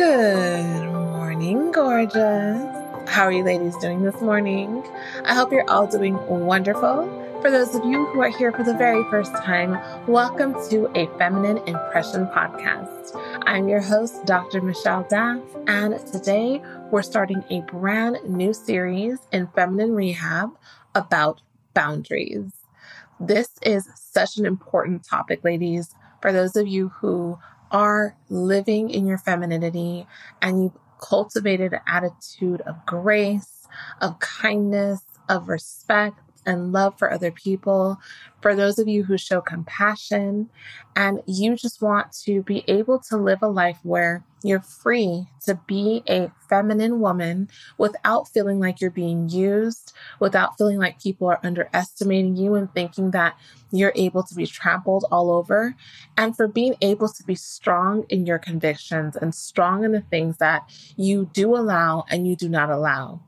Good morning, gorgeous. How are you ladies doing this morning? I hope you're all doing wonderful. For those of you who are here for the very first time, welcome to a Feminine Impression podcast. I'm your host, Dr. Michelle Daf, and today we're starting a brand new series in Feminine Rehab about boundaries. This is such an important topic, ladies, for those of you who are living in your femininity and you've cultivated an attitude of grace, of kindness, of respect, and love for other people, for those of you who show compassion, and you just want to be able to live a life where you're free to be a feminine woman without feeling like you're being used, without feeling like people are underestimating you and thinking that you're able to be trampled all over, and for being able to be strong in your convictions and strong in the things that you do allow and you do not allow.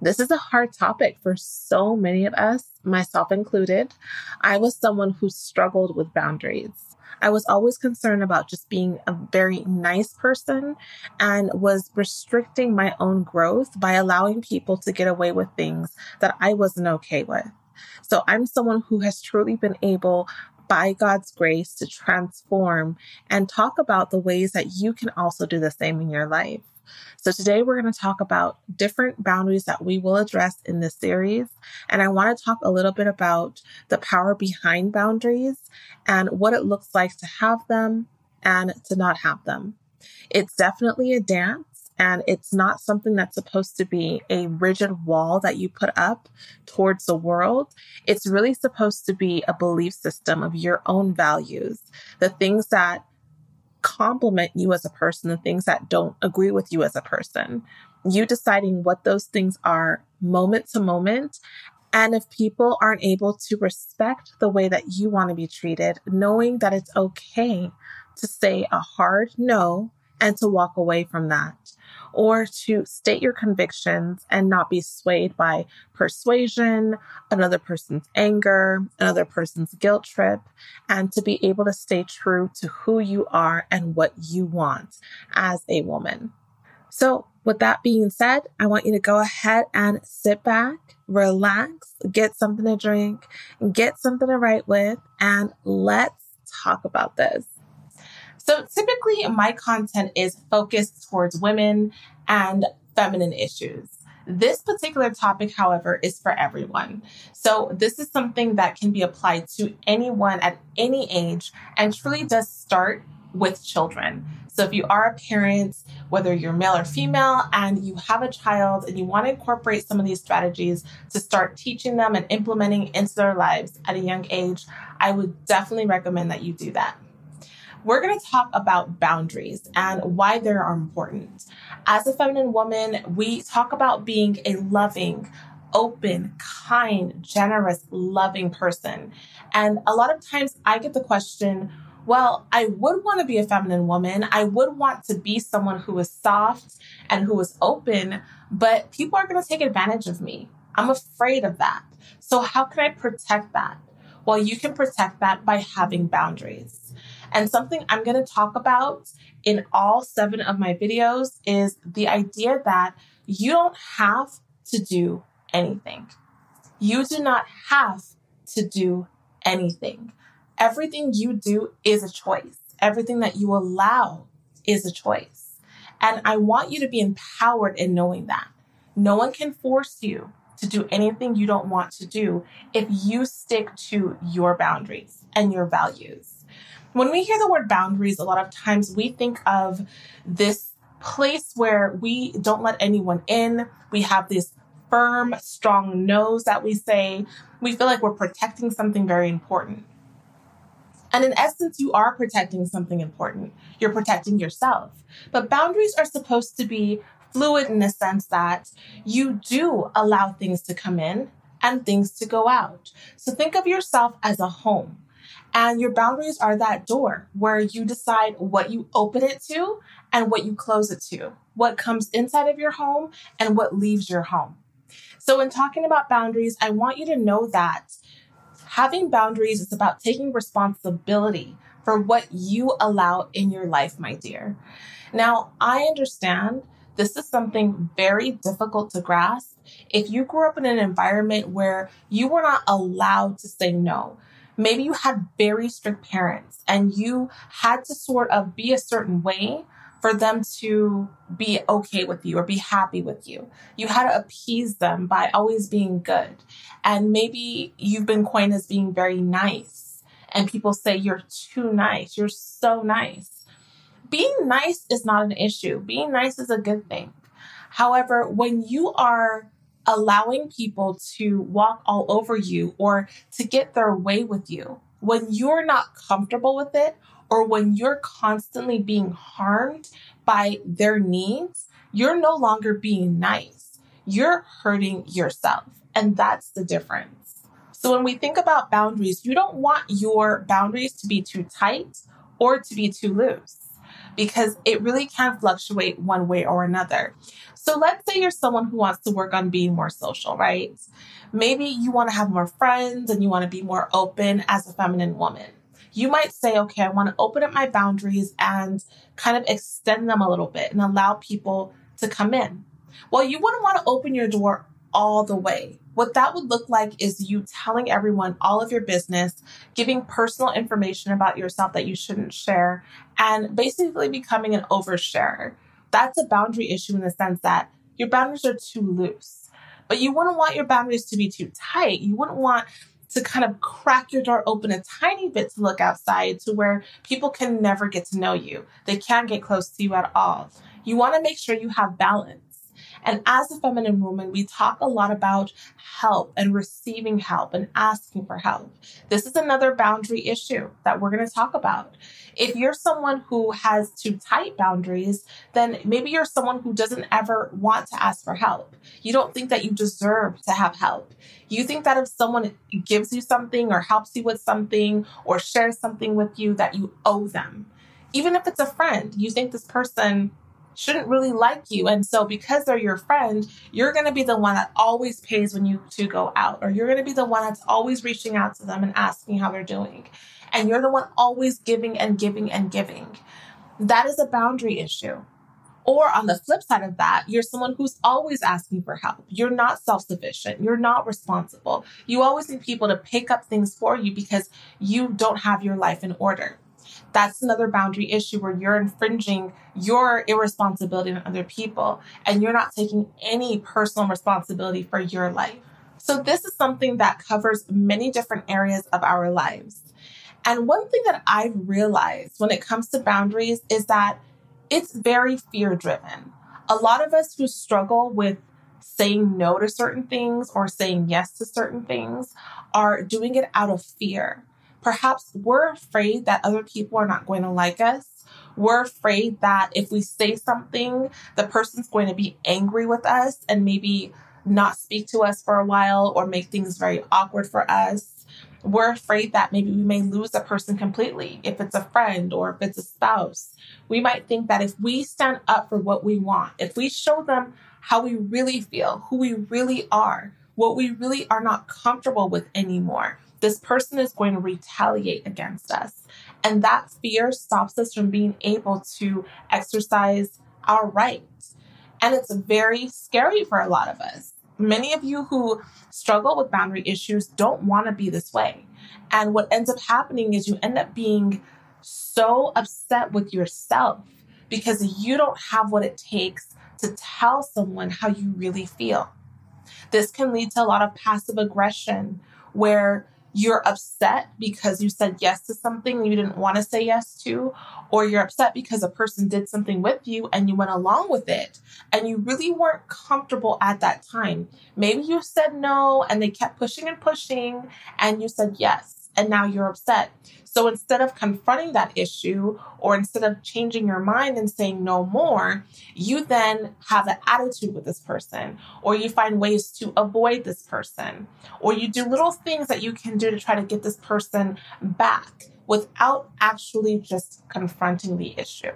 This is a hard topic for so many of us, myself included. I was someone who struggled with boundaries. I was always concerned about just being a very nice person and was restricting my own growth by allowing people to get away with things that I wasn't okay with. So I'm someone who has truly been able by God's grace to transform and talk about the ways that you can also do the same in your life. So today we're going to talk about different boundaries that we will address in this series. And I want to talk a little bit about the power behind boundaries and what it looks like to have them and to not have them. It's definitely a dance. And it's not something that's supposed to be a rigid wall that you put up towards the world. It's really supposed to be a belief system of your own values, the things that complement you as a person, the things that don't agree with you as a person. You deciding what those things are moment to moment. And if people aren't able to respect the way that you want to be treated, knowing that it's okay to say a hard no and to walk away from that or to state your convictions and not be swayed by persuasion, another person's anger, another person's guilt trip, and to be able to stay true to who you are and what you want as a woman. So, with that being said, I want you to go ahead and sit back, relax, get something to drink, get something to write with, and let's talk about this. So typically, my content is focused towards women and feminine issues. This particular topic, however, is for everyone. So, this is something that can be applied to anyone at any age and truly does start with children. So, if you are a parent, whether you're male or female, and you have a child and you want to incorporate some of these strategies to start teaching them and implementing into their lives at a young age, I would definitely recommend that you do that we're going to talk about boundaries and why they are important. As a feminine woman, we talk about being a loving, open, kind, generous, loving person. And a lot of times I get the question, well, I would want to be a feminine woman. I would want to be someone who is soft and who is open, but people are going to take advantage of me. I'm afraid of that. So, how can I protect that? Well, you can protect that by having boundaries. And something I'm going to talk about in all seven of my videos is the idea that you don't have to do anything. You do not have to do anything. Everything you do is a choice. Everything that you allow is a choice. And I want you to be empowered in knowing that. No one can force you to do anything you don't want to do if you stick to your boundaries and your values. When we hear the word boundaries, a lot of times we think of this place where we don't let anyone in. We have this firm, strong noes that we say. We feel like we're protecting something very important. And in essence, you are protecting something important. You're protecting yourself. But boundaries are supposed to be fluid in the sense that you do allow things to come in and things to go out. So think of yourself as a home. And your boundaries are that door where you decide what you open it to and what you close it to, what comes inside of your home and what leaves your home. So, in talking about boundaries, I want you to know that having boundaries is about taking responsibility for what you allow in your life, my dear. Now, I understand this is something very difficult to grasp. If you grew up in an environment where you were not allowed to say no, maybe you had very strict parents and you had to sort of be a certain way for them to be okay with you or be happy with you. You had to appease them by always being good. And maybe you've been coined as being very nice. And people say you're too nice. You're so nice. Being nice is not an issue. Being nice is a good thing. However, when you are allowing people to walk all over you or to get their way with you, when you're not comfortable with it or when you're constantly being harmed by their needs, you're no longer being nice. You're hurting yourself. And that's the difference. So when we think about boundaries, you don't want your boundaries to be too tight or to be too loose because it really can fluctuate one way or another. So let's say you're someone who wants to work on being more social, right? Maybe you want to have more friends and you want to be more open as a feminine woman you might say, okay, I want to open up my boundaries and kind of extend them a little bit and allow people to come in. Well, you wouldn't want to open your door all the way. What that would look like is you telling everyone all of your business, giving personal information about yourself that you shouldn't share, and basically becoming an oversharer. That's a boundary issue in the sense that your boundaries are too loose. But you wouldn't want your boundaries to be too tight. You wouldn't want to kind of crack your door open a tiny bit to look outside to where people can never get to know you. They can't get close to you at all. You want to make sure you have balance. And as a feminine woman, we talk a lot about help and receiving help and asking for help. This is another boundary issue that we're going to talk about. If you're someone who has too tight boundaries, then maybe you're someone who doesn't ever want to ask for help. You don't think that you deserve to have help. You think that if someone gives you something or helps you with something or shares something with you, that you owe them. Even if it's a friend, you think this person shouldn't really like you. And so because they're your friend, you're going to be the one that always pays when you two go out, or you're going to be the one that's always reaching out to them and asking how they're doing. And you're the one always giving and giving and giving. That is a boundary issue. Or on the flip side of that, you're someone who's always asking for help. You're not self sufficient. You're not responsible. You always need people to pick up things for you because you don't have your life in order that's another boundary issue where you're infringing your irresponsibility on other people and you're not taking any personal responsibility for your life. So, this is something that covers many different areas of our lives. And one thing that I've realized when it comes to boundaries is that it's very fear driven. A lot of us who struggle with saying no to certain things or saying yes to certain things are doing it out of fear. Perhaps we're afraid that other people are not going to like us. We're afraid that if we say something, the person's going to be angry with us and maybe not speak to us for a while or make things very awkward for us. We're afraid that maybe we may lose a person completely if it's a friend or if it's a spouse. We might think that if we stand up for what we want, if we show them how we really feel, who we really are, what we really are not comfortable with anymore, this person is going to retaliate against us. And that fear stops us from being able to exercise our rights. And it's very scary for a lot of us. Many of you who struggle with boundary issues don't want to be this way. And what ends up happening is you end up being so upset with yourself because you don't have what it takes to tell someone how you really feel. This can lead to a lot of passive aggression where you're upset because you said yes to something you didn't want to say yes to, or you're upset because a person did something with you and you went along with it and you really weren't comfortable at that time. Maybe you said no and they kept pushing and pushing and you said yes and now you're upset. So instead of confronting that issue or instead of changing your mind and saying no more, you then have an attitude with this person or you find ways to avoid this person or you do little things that you can do to try to get this person back without actually just confronting the issue.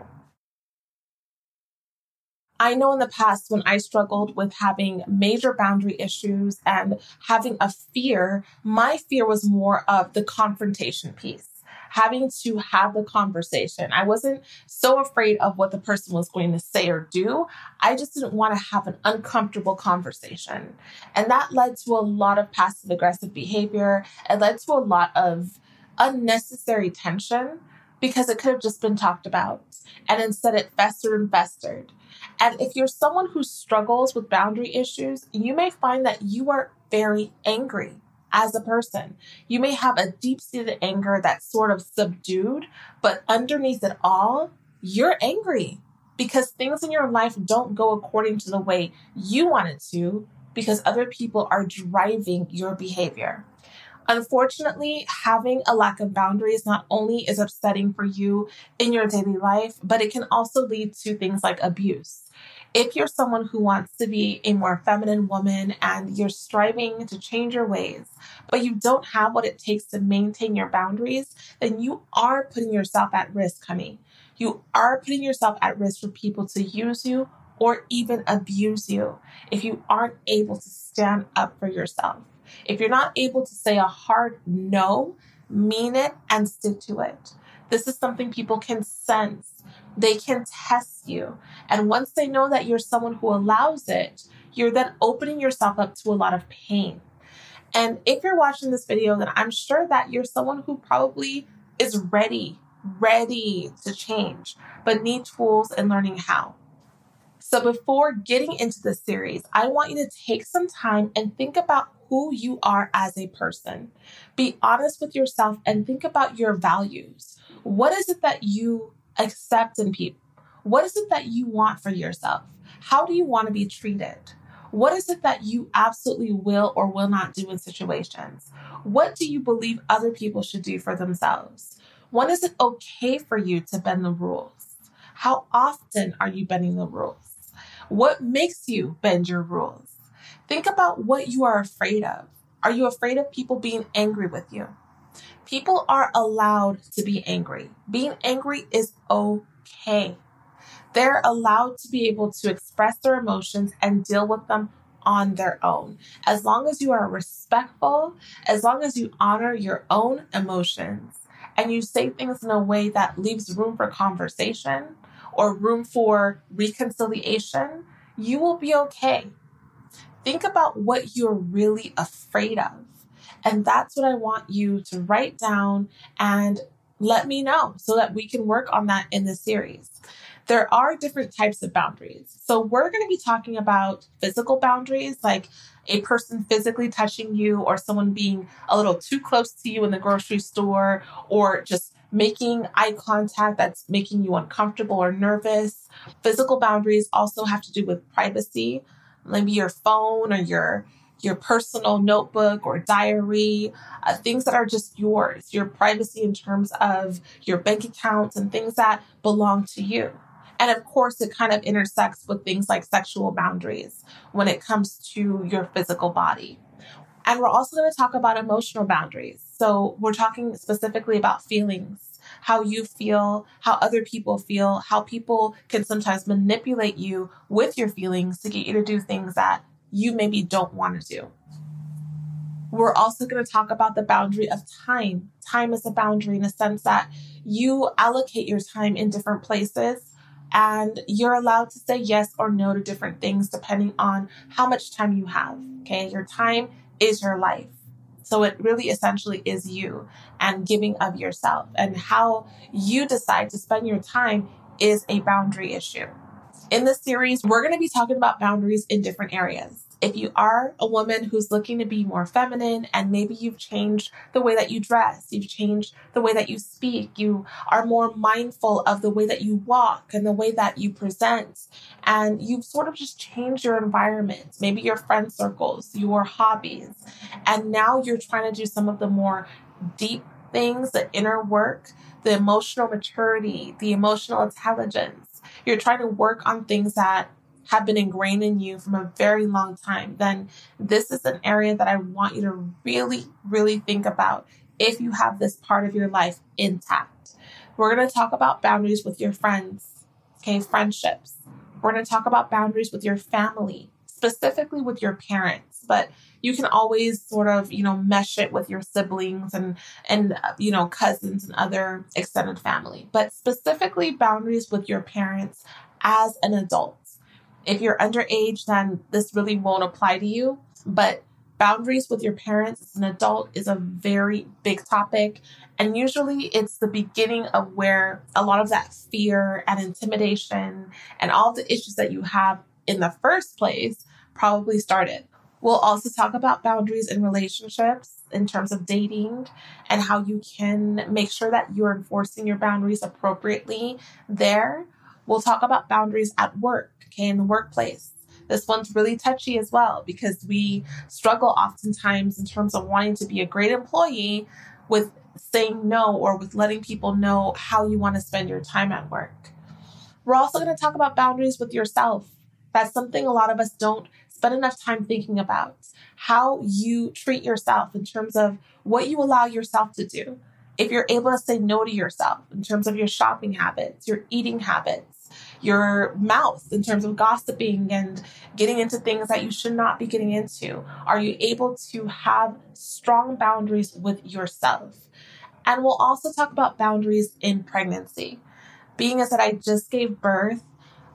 I know in the past when I struggled with having major boundary issues and having a fear, my fear was more of the confrontation piece having to have the conversation. I wasn't so afraid of what the person was going to say or do. I just didn't want to have an uncomfortable conversation. And that led to a lot of passive aggressive behavior. It led to a lot of unnecessary tension because it could have just been talked about. And instead, it festered and festered. And if you're someone who struggles with boundary issues, you may find that you are very angry as a person. You may have a deep seated anger that's sort of subdued, but underneath it all, you're angry because things in your life don't go according to the way you want it to because other people are driving your behavior. Unfortunately, having a lack of boundaries not only is upsetting for you in your daily life, but it can also lead to things like abuse. If you're someone who wants to be a more feminine woman and you're striving to change your ways, but you don't have what it takes to maintain your boundaries, then you are putting yourself at risk, honey. You are putting yourself at risk for people to use you or even abuse you if you aren't able to stand up for yourself. If you're not able to say a hard no, mean it and stick to it. This is something people can sense. They can test you. And once they know that you're someone who allows it, you're then opening yourself up to a lot of pain. And if you're watching this video, then I'm sure that you're someone who probably is ready, ready to change, but need tools and learning how. So before getting into this series, I want you to take some time and think about who you are as a person. Be honest with yourself and think about your values. What is it that you accept in people? What is it that you want for yourself? How do you want to be treated? What is it that you absolutely will or will not do in situations? What do you believe other people should do for themselves? When is it okay for you to bend the rules? How often are you bending the rules? What makes you bend your rules? Think about what you are afraid of. Are you afraid of people being angry with you? People are allowed to be angry. Being angry is okay. They're allowed to be able to express their emotions and deal with them on their own. As long as you are respectful, as long as you honor your own emotions, and you say things in a way that leaves room for conversation or room for reconciliation, you will be okay. Think about what you're really afraid of. And that's what I want you to write down and let me know so that we can work on that in the series. There are different types of boundaries. So, we're going to be talking about physical boundaries, like a person physically touching you, or someone being a little too close to you in the grocery store, or just making eye contact that's making you uncomfortable or nervous. Physical boundaries also have to do with privacy maybe your phone or your your personal notebook or diary, uh, things that are just yours, your privacy in terms of your bank accounts and things that belong to you. And of course, it kind of intersects with things like sexual boundaries when it comes to your physical body. And we're also going to talk about emotional boundaries. So, we're talking specifically about feelings how you feel, how other people feel, how people can sometimes manipulate you with your feelings to get you to do things that you maybe don't want to do. We're also going to talk about the boundary of time. Time is a boundary in the sense that you allocate your time in different places and you're allowed to say yes or no to different things depending on how much time you have. Okay, your time is your life. So it really essentially is you and giving of yourself. And how you decide to spend your time is a boundary issue. In this series, we're going to be talking about boundaries in different areas. If you are a woman who's looking to be more feminine and maybe you've changed the way that you dress, you've changed the way that you speak, you are more mindful of the way that you walk and the way that you present, and you've sort of just changed your environment, maybe your friend circles, your hobbies, and now you're trying to do some of the more deep things, the inner work, the emotional maturity, the emotional intelligence. You're trying to work on things that have been ingrained in you from a very long time, then this is an area that I want you to really, really think about if you have this part of your life intact. We're going to talk about boundaries with your friends, okay, friendships. We're going to talk about boundaries with your family, specifically with your parents. but you can always sort of, you know, mesh it with your siblings and, and, uh, you know, cousins and other extended family. But specifically, boundaries with your parents as an adult. If you're underage, then this really won't apply to you. But boundaries with your parents as an adult is a very big topic. And usually it's the beginning of where a lot of that fear and intimidation and all the issues that you have in the first place probably started. We'll also talk about boundaries in relationships in terms of dating and how you can make sure that you're enforcing your boundaries appropriately there. We'll talk about boundaries at work, okay, in the workplace. This one's really touchy as well because we struggle oftentimes in terms of wanting to be a great employee with saying no or with letting people know how you want to spend your time at work. We're also going to talk about boundaries with yourself. That's something a lot of us don't spend enough time thinking about. How you treat yourself in terms of what you allow yourself to do. If you're able to say no to yourself in terms of your shopping habits, your eating habits, your mouth in terms of gossiping and getting into things that you should not be getting into? Are you able to have strong boundaries with yourself? And we'll also talk about boundaries in pregnancy. Being as that I just gave birth,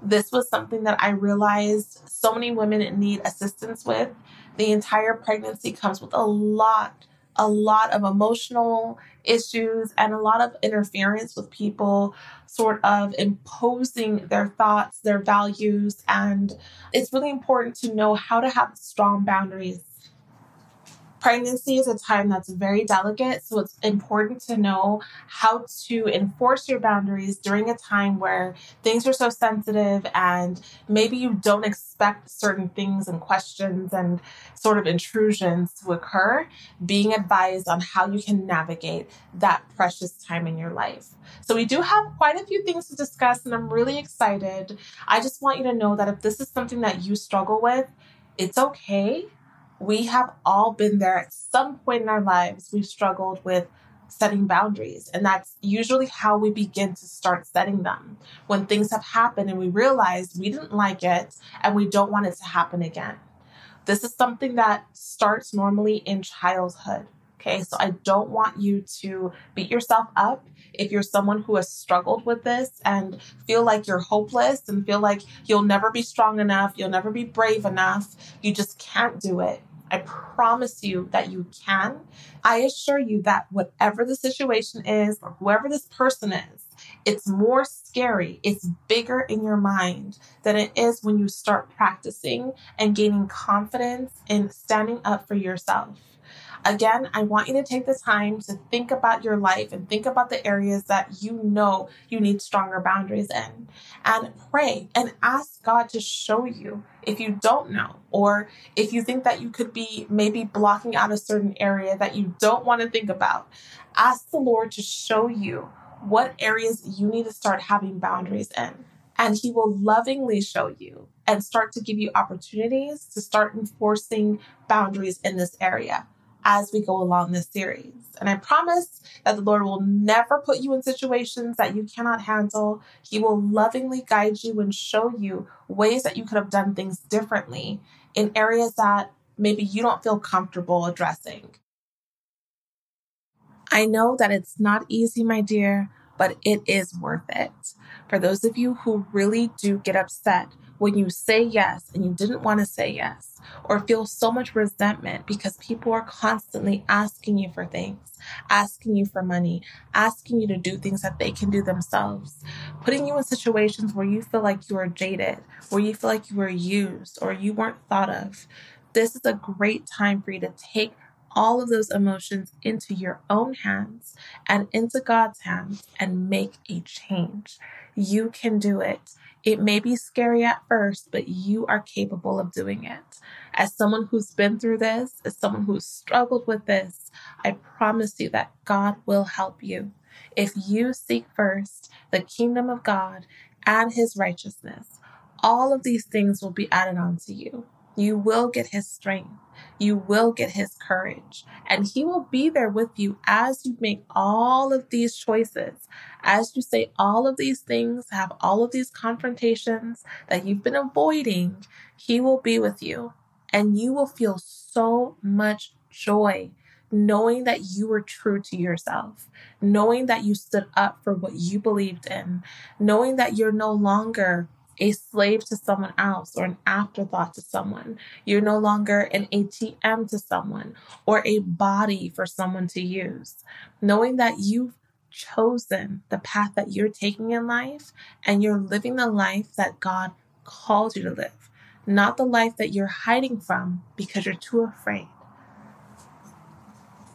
this was something that I realized so many women need assistance with. The entire pregnancy comes with a lot a lot of emotional issues and a lot of interference with people sort of imposing their thoughts, their values. And it's really important to know how to have strong boundaries Pregnancy is a time that's very delicate, so it's important to know how to enforce your boundaries during a time where things are so sensitive and maybe you don't expect certain things and questions and sort of intrusions to occur. Being advised on how you can navigate that precious time in your life. So, we do have quite a few things to discuss, and I'm really excited. I just want you to know that if this is something that you struggle with, it's okay we have all been there at some point in our lives. We've struggled with setting boundaries. And that's usually how we begin to start setting them. When things have happened and we realize we didn't like it and we don't want it to happen again. This is something that starts normally in childhood. Okay, so I don't want you to beat yourself up if you're someone who has struggled with this and feel like you're hopeless and feel like you'll never be strong enough, you'll never be brave enough, you just can't do it. I promise you that you can. I assure you that whatever the situation is, or whoever this person is, it's more scary, it's bigger in your mind than it is when you start practicing and gaining confidence in standing up for yourself. Again, I want you to take the time to think about your life and think about the areas that you know you need stronger boundaries in. And pray and ask God to show you if you don't know, or if you think that you could be maybe blocking out a certain area that you don't want to think about. Ask the Lord to show you what areas you need to start having boundaries in. And He will lovingly show you and start to give you opportunities to start enforcing boundaries in this area as we go along this series. And I promise that the Lord will never put you in situations that you cannot handle. He will lovingly guide you and show you ways that you could have done things differently in areas that maybe you don't feel comfortable addressing. I know that it's not easy, my dear, but it is worth it. For those of you who really do get upset when you say yes and you didn't want to say yes, or feel so much resentment because people are constantly asking you for things, asking you for money, asking you to do things that they can do themselves, putting you in situations where you feel like you are jaded, where you feel like you were used or you weren't thought of. This is a great time for you to take all of those emotions into your own hands and into God's hands and make a change. You can do it. It may be scary at first, but you are capable of doing it. As someone who's been through this, as someone who's struggled with this, I promise you that God will help you. If you seek first the kingdom of God and his righteousness, all of these things will be added on to you. You will get his strength. You will get his courage. And he will be there with you as you make all of these choices, as you say all of these things, have all of these confrontations that you've been avoiding. He will be with you. And you will feel so much joy knowing that you were true to yourself, knowing that you stood up for what you believed in, knowing that you're no longer a slave to someone else or an afterthought to someone. You're no longer an ATM to someone or a body for someone to use. Knowing that you've chosen the path that you're taking in life and you're living the life that God called you to live, not the life that you're hiding from because you're too afraid.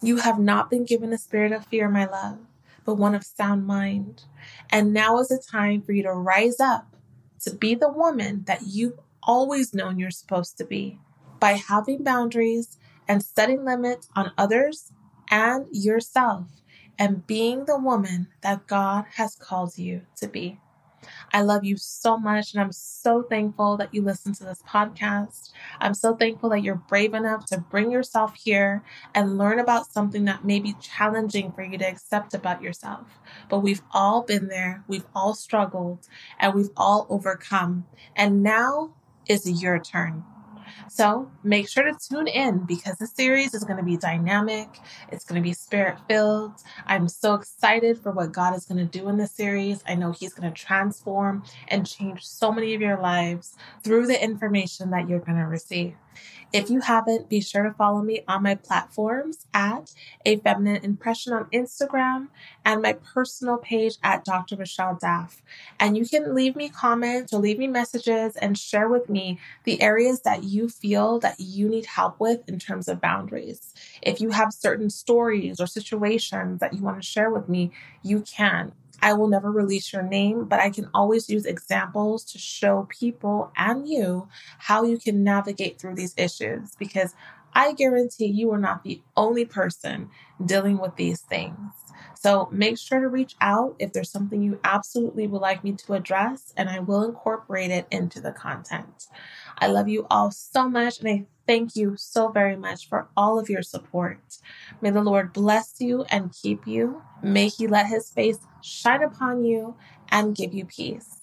You have not been given a spirit of fear, my love, but one of sound mind. And now is the time for you to rise up to be the woman that you've always known you're supposed to be by having boundaries and setting limits on others and yourself and being the woman that God has called you to be. I love you so much, and I'm so thankful that you listen to this podcast. I'm so thankful that you're brave enough to bring yourself here and learn about something that may be challenging for you to accept about yourself. But we've all been there, we've all struggled, and we've all overcome. And now is your turn. So make sure to tune in because this series is going to be dynamic. It's going to be spirit filled. I'm so excited for what God is going to do in this series. I know He's going to transform and change so many of your lives through the information that you're going to receive. If you haven't, be sure to follow me on my platforms at A Feminine Impression on Instagram and my personal page at Dr. Michelle Daf. And you can leave me comments or leave me messages and share with me the areas that you feel that you need help with in terms of boundaries. If you have certain stories or situations that you want to share with me, you can. I will never release your name, but I can always use examples to show people and you how you can navigate through these issues because I guarantee you are not the only person dealing with these things. So make sure to reach out if there's something you absolutely would like me to address, and I will incorporate it into the content. I love you all so much, and I thank you so very much for all of your support. May the Lord bless you and keep you. May He let His face shine upon you and give you peace.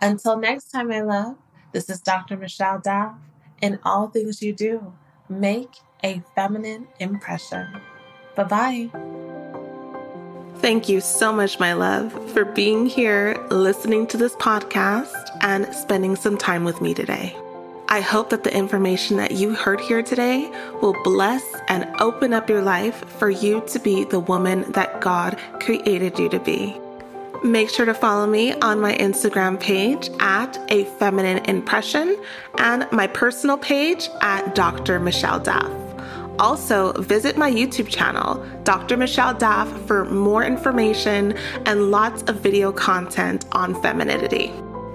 Until next time, my love, this is Dr. Michelle Daf. In all things you do, make a feminine impression. Bye bye. Thank you so much, my love, for being here, listening to this podcast, and spending some time with me today. I hope that the information that you heard here today will bless and open up your life for you to be the woman that God created you to be. Make sure to follow me on my Instagram page at A Feminine Impression and my personal page at Dr. Michelle Daf. Also, visit my YouTube channel, Dr. Michelle Daf, for more information and lots of video content on femininity.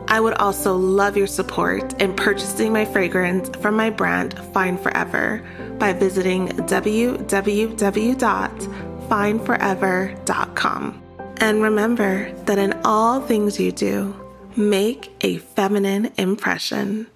I would also love your support in purchasing my fragrance from my brand Fine Forever by visiting www.fineforever.com. And remember that in all things you do, make a feminine impression.